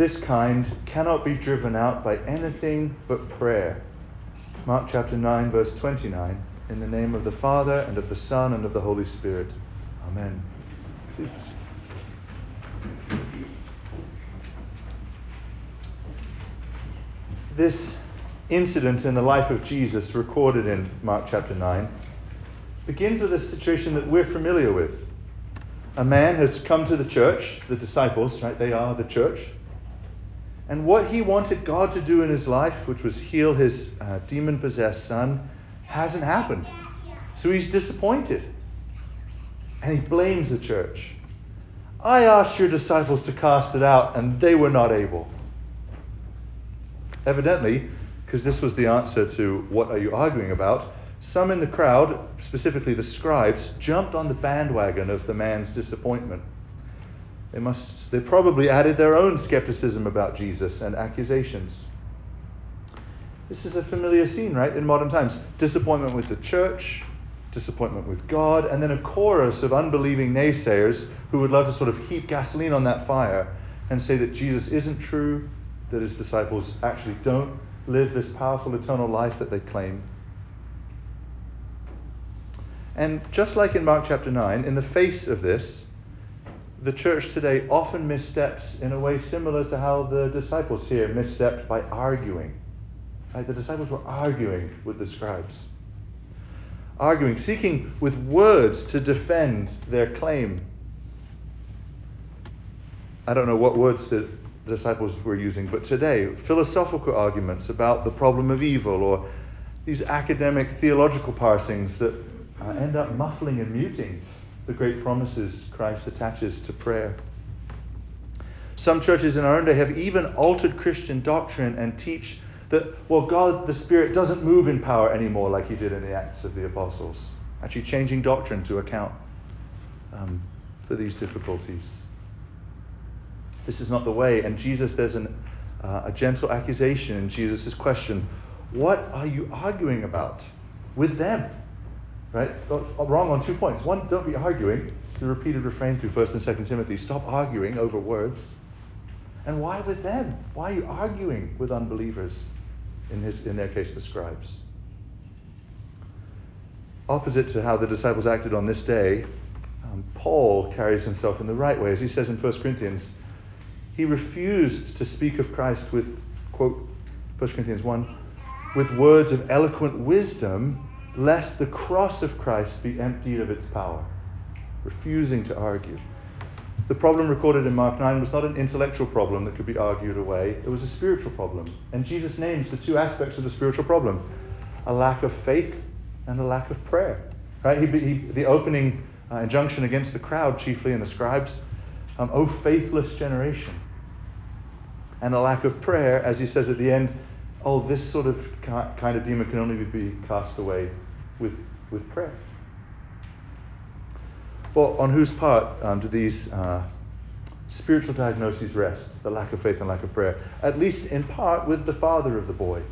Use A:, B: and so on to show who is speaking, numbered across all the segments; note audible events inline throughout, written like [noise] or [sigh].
A: this kind cannot be driven out by anything but prayer. Mark chapter 9, verse 29. In the name of the Father, and of the Son, and of the Holy Spirit. Amen. This incident in the life of Jesus, recorded in Mark chapter 9, begins with a situation that we're familiar with. A man has come to the church, the disciples, right? They are the church. And what he wanted God to do in his life, which was heal his uh, demon possessed son, hasn't happened. So he's disappointed. And he blames the church. I asked your disciples to cast it out, and they were not able. Evidently, because this was the answer to what are you arguing about, some in the crowd, specifically the scribes, jumped on the bandwagon of the man's disappointment. They must they probably added their own skepticism about Jesus and accusations. This is a familiar scene, right, in modern times. Disappointment with the church, disappointment with God, and then a chorus of unbelieving naysayers who would love to sort of heap gasoline on that fire and say that Jesus isn't true, that his disciples actually don't live this powerful eternal life that they claim. And just like in Mark chapter 9, in the face of this, the church today often missteps in a way similar to how the disciples here misstepped by arguing. Right? The disciples were arguing with the scribes. Arguing, seeking with words to defend their claim. I don't know what words the disciples were using, but today, philosophical arguments about the problem of evil or these academic theological parsings that uh, end up muffling and muting the great promises Christ attaches to prayer. Some churches in our own day have even altered Christian doctrine and teach that, well, God, the Spirit, doesn't move in power anymore like he did in the Acts of the Apostles. Actually, changing doctrine to account um, for these difficulties. This is not the way. And Jesus, there's an, uh, a gentle accusation in Jesus' question What are you arguing about with them? Right? Wrong on two points. One, don't be arguing. It's the repeated refrain through 1st and 2nd Timothy. Stop arguing over words. And why with them? Why are you arguing with unbelievers? In, his, in their case, the scribes. Opposite to how the disciples acted on this day, um, Paul carries himself in the right way. As he says in 1 Corinthians, he refused to speak of Christ with, quote, 1 Corinthians 1, with words of eloquent wisdom lest the cross of Christ be emptied of its power. Refusing to argue. The problem recorded in Mark 9 was not an intellectual problem that could be argued away, it was a spiritual problem. And Jesus names the two aspects of the spiritual problem a lack of faith and a lack of prayer. Right? He, he, the opening uh, injunction against the crowd, chiefly, and the scribes, um, O faithless generation. And a lack of prayer, as he says at the end, oh, this sort of kind of demon can only be cast away with, with prayer. Well, on whose part um, do these uh, spiritual diagnoses rest? The lack of faith and lack of prayer. At least in part with the father of the boy.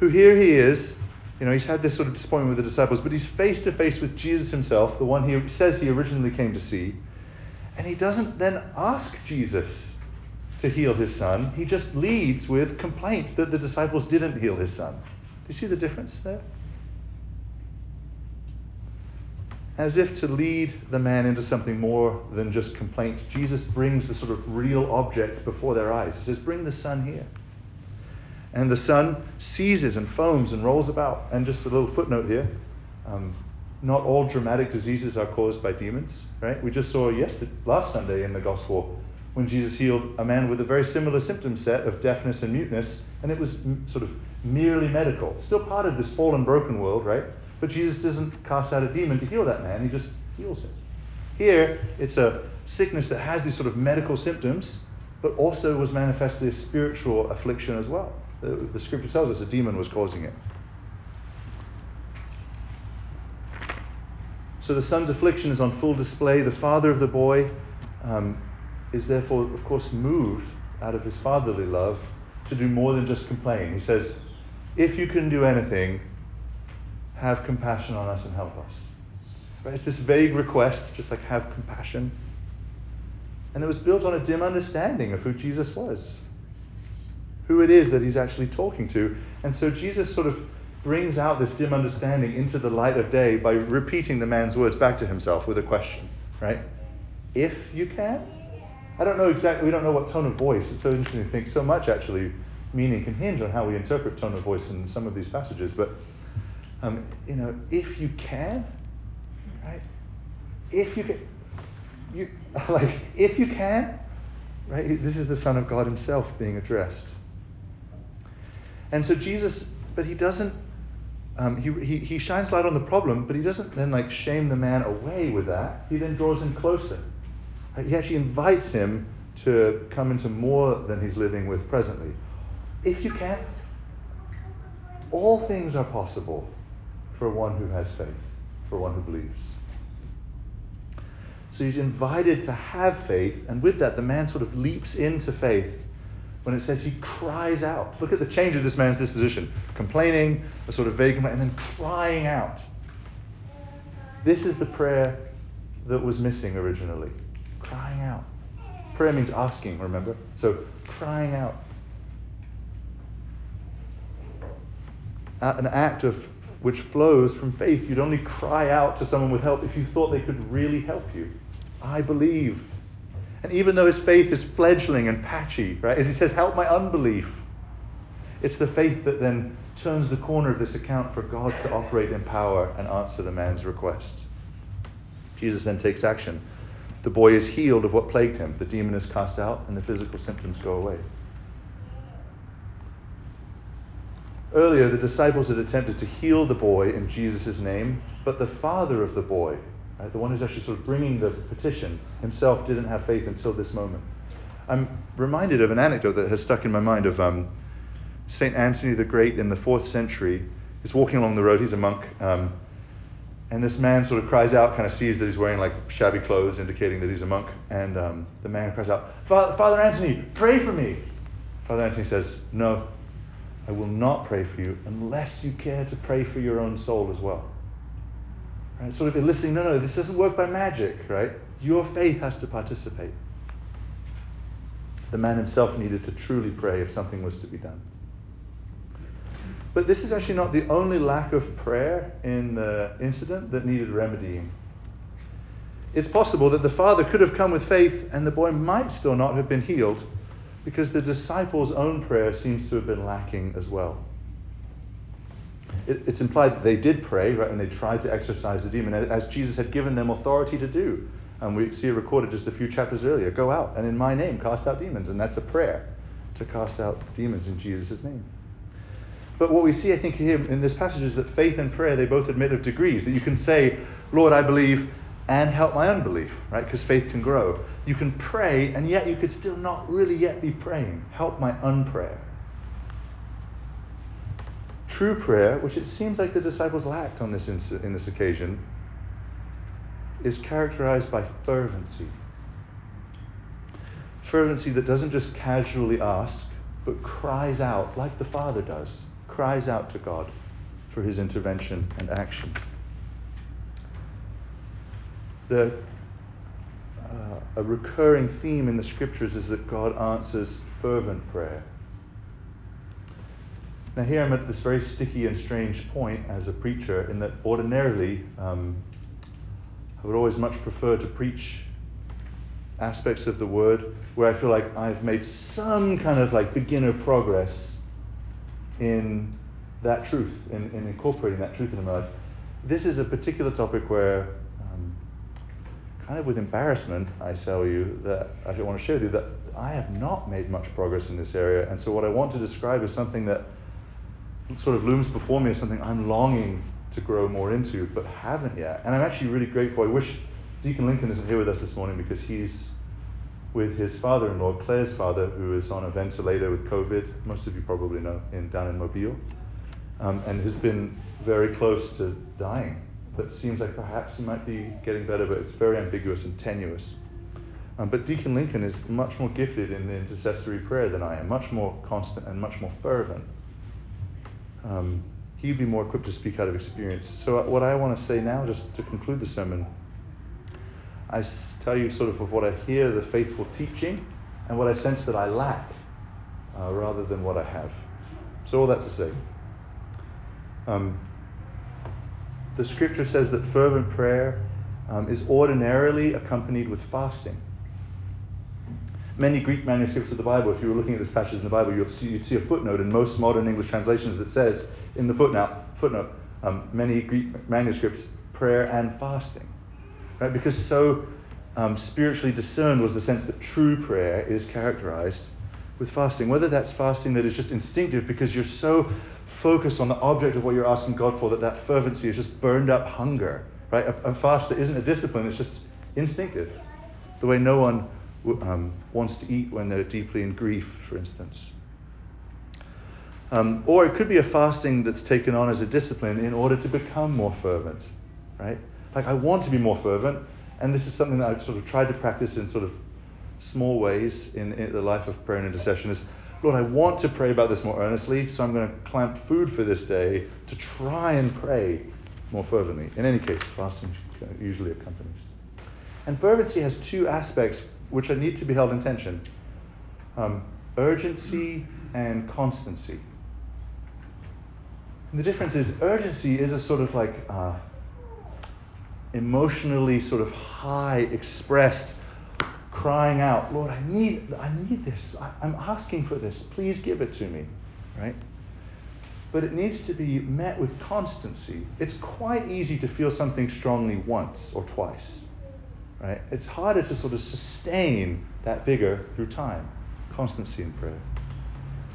A: Who here he is, you know, he's had this sort of disappointment with the disciples, but he's face to face with Jesus himself, the one he says he originally came to see. And he doesn't then ask Jesus to heal his son. He just leads with complaints that the disciples didn't heal his son. Do you see the difference there? As if to lead the man into something more than just complaints, Jesus brings the sort of real object before their eyes. He says, Bring the son here. And the son seizes and foams and rolls about. And just a little footnote here um, not all dramatic diseases are caused by demons, right? We just saw yesterday, last Sunday in the gospel when Jesus healed a man with a very similar symptom set of deafness and muteness, and it was sort of merely medical. Still part of this fallen, broken world, right? But Jesus doesn't cast out a demon to heal that man, he just heals him. Here, it's a sickness that has these sort of medical symptoms, but also was manifestly a spiritual affliction as well. The, the scripture tells us a demon was causing it. So the son's affliction is on full display. The father of the boy um, is therefore, of course, moved out of his fatherly love to do more than just complain. He says, If you can do anything, have compassion on us and help us. Right? It's this vague request, just like have compassion. And it was built on a dim understanding of who Jesus was, who it is that he's actually talking to. And so Jesus sort of brings out this dim understanding into the light of day by repeating the man's words back to himself with a question, right? If you can? I don't know exactly, we don't know what tone of voice. It's so interesting to think so much actually meaning can hinge on how we interpret tone of voice in some of these passages. But, um, you know, if you can, right? If you can, you, [laughs] like, if you can, right? This is the Son of God Himself being addressed. And so Jesus, but He doesn't um, he, he, he shines light on the problem, but he doesn't then like shame the man away with that. He then draws him closer. He actually invites him to come into more than he's living with presently. If you can, all things are possible for one who has faith, for one who believes. So he's invited to have faith, and with that, the man sort of leaps into faith when it says he cries out. Look at the change of this man's disposition complaining, a sort of vague complaint, and then crying out. This is the prayer that was missing originally. Crying out. Prayer means asking, remember? So, crying out. Uh, an act of which flows from faith. You'd only cry out to someone with help if you thought they could really help you. I believe. And even though his faith is fledgling and patchy, right, as he says, help my unbelief, it's the faith that then turns the corner of this account for God to operate in power and answer the man's request. Jesus then takes action. The boy is healed of what plagued him. The demon is cast out, and the physical symptoms go away. Earlier, the disciples had attempted to heal the boy in Jesus' name, but the father of the boy Right? The one who's actually sort of bringing the petition himself didn't have faith until this moment. I'm reminded of an anecdote that has stuck in my mind of um, St. Anthony the Great in the fourth century. He's walking along the road, he's a monk, um, and this man sort of cries out, kind of sees that he's wearing like shabby clothes, indicating that he's a monk. And um, the man cries out, Father Anthony, pray for me. Father Anthony says, No, I will not pray for you unless you care to pray for your own soul as well. Right? Sort of eliciting, no, no, this doesn't work by magic, right? Your faith has to participate. The man himself needed to truly pray if something was to be done. But this is actually not the only lack of prayer in the incident that needed remedying. It's possible that the father could have come with faith and the boy might still not have been healed because the disciples' own prayer seems to have been lacking as well it, it's implied that they did pray, right, and they tried to exorcise the demon, as Jesus had given them authority to do. And we see it recorded just a few chapters earlier. Go out and in my name cast out demons. And that's a prayer to cast out demons in Jesus' name. But what we see, I think, here in this passage is that faith and prayer, they both admit of degrees. That you can say, Lord, I believe, and help my unbelief, right? Because faith can grow. You can pray, and yet you could still not really yet be praying. Help my unprayer. True prayer, which it seems like the disciples lacked on this in this occasion, is characterized by fervency. Fervency that doesn't just casually ask, but cries out, like the Father does, cries out to God for his intervention and action. The, uh, a recurring theme in the scriptures is that God answers fervent prayer. Now, here I'm at this very sticky and strange point as a preacher, in that ordinarily um, I would always much prefer to preach aspects of the word where I feel like I've made some kind of like beginner progress in that truth, in, in incorporating that truth into my life. This is a particular topic where, um, kind of with embarrassment, I tell you that I want to share with you that I have not made much progress in this area. And so, what I want to describe is something that sort of looms before me as something I'm longing to grow more into, but haven't yet. And I'm actually really grateful. I wish Deacon Lincoln isn't here with us this morning because he's with his father-in-law, Claire's father, who is on a ventilator with COVID. Most of you probably know, in, down in Mobile, um, and has been very close to dying. But seems like perhaps he might be getting better, but it's very ambiguous and tenuous. Um, but Deacon Lincoln is much more gifted in the intercessory prayer than I am, much more constant and much more fervent um, he'd be more equipped to speak out of experience. So, uh, what I want to say now, just to conclude the sermon, I tell you sort of of what I hear the faithful teaching and what I sense that I lack uh, rather than what I have. So, all that to say, um, the scripture says that fervent prayer um, is ordinarily accompanied with fasting. Many Greek manuscripts of the Bible, if you were looking at this passage in the Bible, you'd see, you'd see a footnote in most modern English translations that says in the footnote, footnote um, many Greek manuscripts, prayer and fasting. Right? Because so um, spiritually discerned was the sense that true prayer is characterized with fasting. Whether that's fasting that is just instinctive because you're so focused on the object of what you're asking God for that that fervency is just burned up hunger. Right? A, a fast that isn't a discipline, it's just instinctive. The way no one um, wants to eat when they're deeply in grief, for instance. Um, or it could be a fasting that's taken on as a discipline in order to become more fervent, right? Like I want to be more fervent, and this is something that I've sort of tried to practice in sort of small ways in, in the life of prayer and intercession. Is Lord, I want to pray about this more earnestly, so I'm going to clamp food for this day to try and pray more fervently. In any case, fasting usually accompanies. And fervency has two aspects which I need to be held in tension um, urgency and constancy. And the difference is urgency is a sort of like uh, emotionally sort of high expressed crying out, Lord, I need, I need this. I, I'm asking for this. Please give it to me. Right? But it needs to be met with constancy. It's quite easy to feel something strongly once or twice. Right? It's harder to sort of sustain that vigor through time. Constancy in prayer.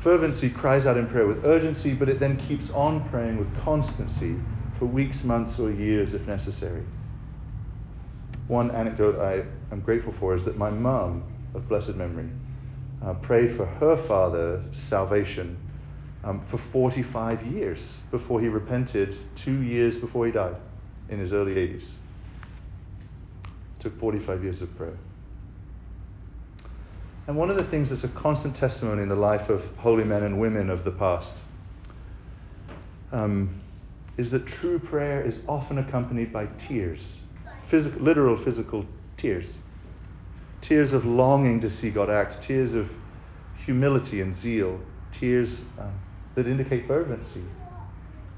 A: Fervency cries out in prayer with urgency, but it then keeps on praying with constancy for weeks, months, or years if necessary. One anecdote I am grateful for is that my mum, of blessed memory, uh, prayed for her father's salvation um, for 45 years before he repented, two years before he died in his early 80s. It took 45 years of prayer. And one of the things that's a constant testimony in the life of holy men and women of the past um, is that true prayer is often accompanied by tears, physical, literal physical tears. Tears of longing to see God act, tears of humility and zeal, tears um, that indicate fervency.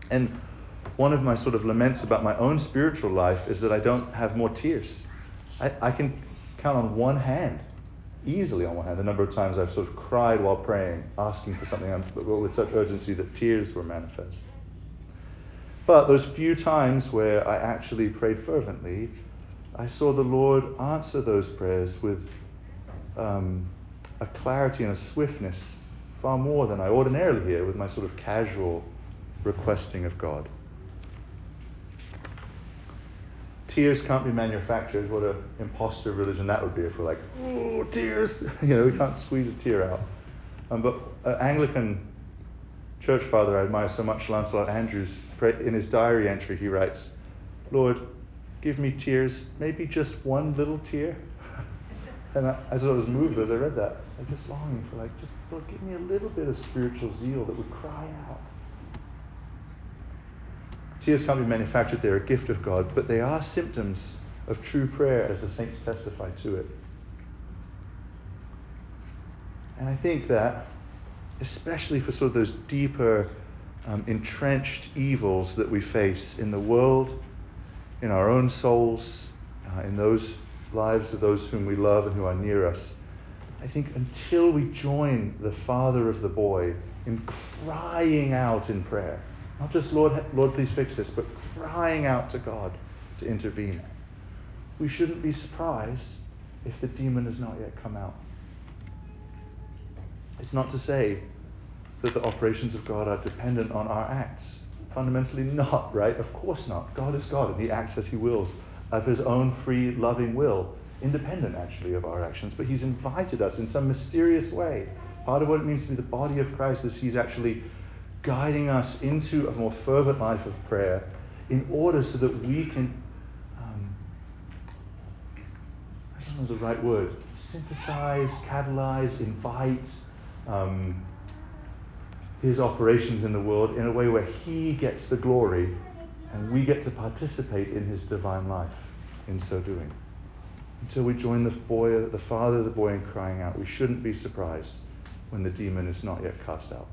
A: And one of my sort of laments about my own spiritual life is that I don't have more tears. I, I can count on one hand easily on one hand the number of times I've sort of cried while praying, asking for something with such urgency that tears were manifest. But those few times where I actually prayed fervently, I saw the Lord answer those prayers with um, a clarity and a swiftness far more than I ordinarily hear with my sort of casual requesting of God. tears can't be manufactured. What an imposter religion that would be if we're like, oh, tears. [laughs] you know, we can't squeeze a tear out. Um, but uh, Anglican church father I admire so much, Lancelot Andrewes, in his diary entry, he writes, Lord, give me tears, maybe just one little tear. [laughs] and I, as I was moved as I read that, I just longing for like, just Lord, give me a little bit of spiritual zeal that would cry out. Tears can't be manufactured, they're a gift of God, but they are symptoms of true prayer as the saints testify to it. And I think that, especially for sort of those deeper, um, entrenched evils that we face in the world, in our own souls, uh, in those lives of those whom we love and who are near us, I think until we join the father of the boy in crying out in prayer, not just, Lord, Lord, please fix this, but crying out to God to intervene. We shouldn't be surprised if the demon has not yet come out. It's not to say that the operations of God are dependent on our acts. Fundamentally not, right? Of course not. God is God, and He acts as He wills, of His own free, loving will, independent actually of our actions. But He's invited us in some mysterious way. Part of what it means to be the body of Christ is He's actually guiding us into a more fervent life of prayer in order so that we can, um, I don't know the right word, synthesize, catalyze, invite um, his operations in the world in a way where he gets the glory and we get to participate in his divine life in so doing. until we join the boy, the father of the boy in crying out. We shouldn't be surprised when the demon is not yet cast out.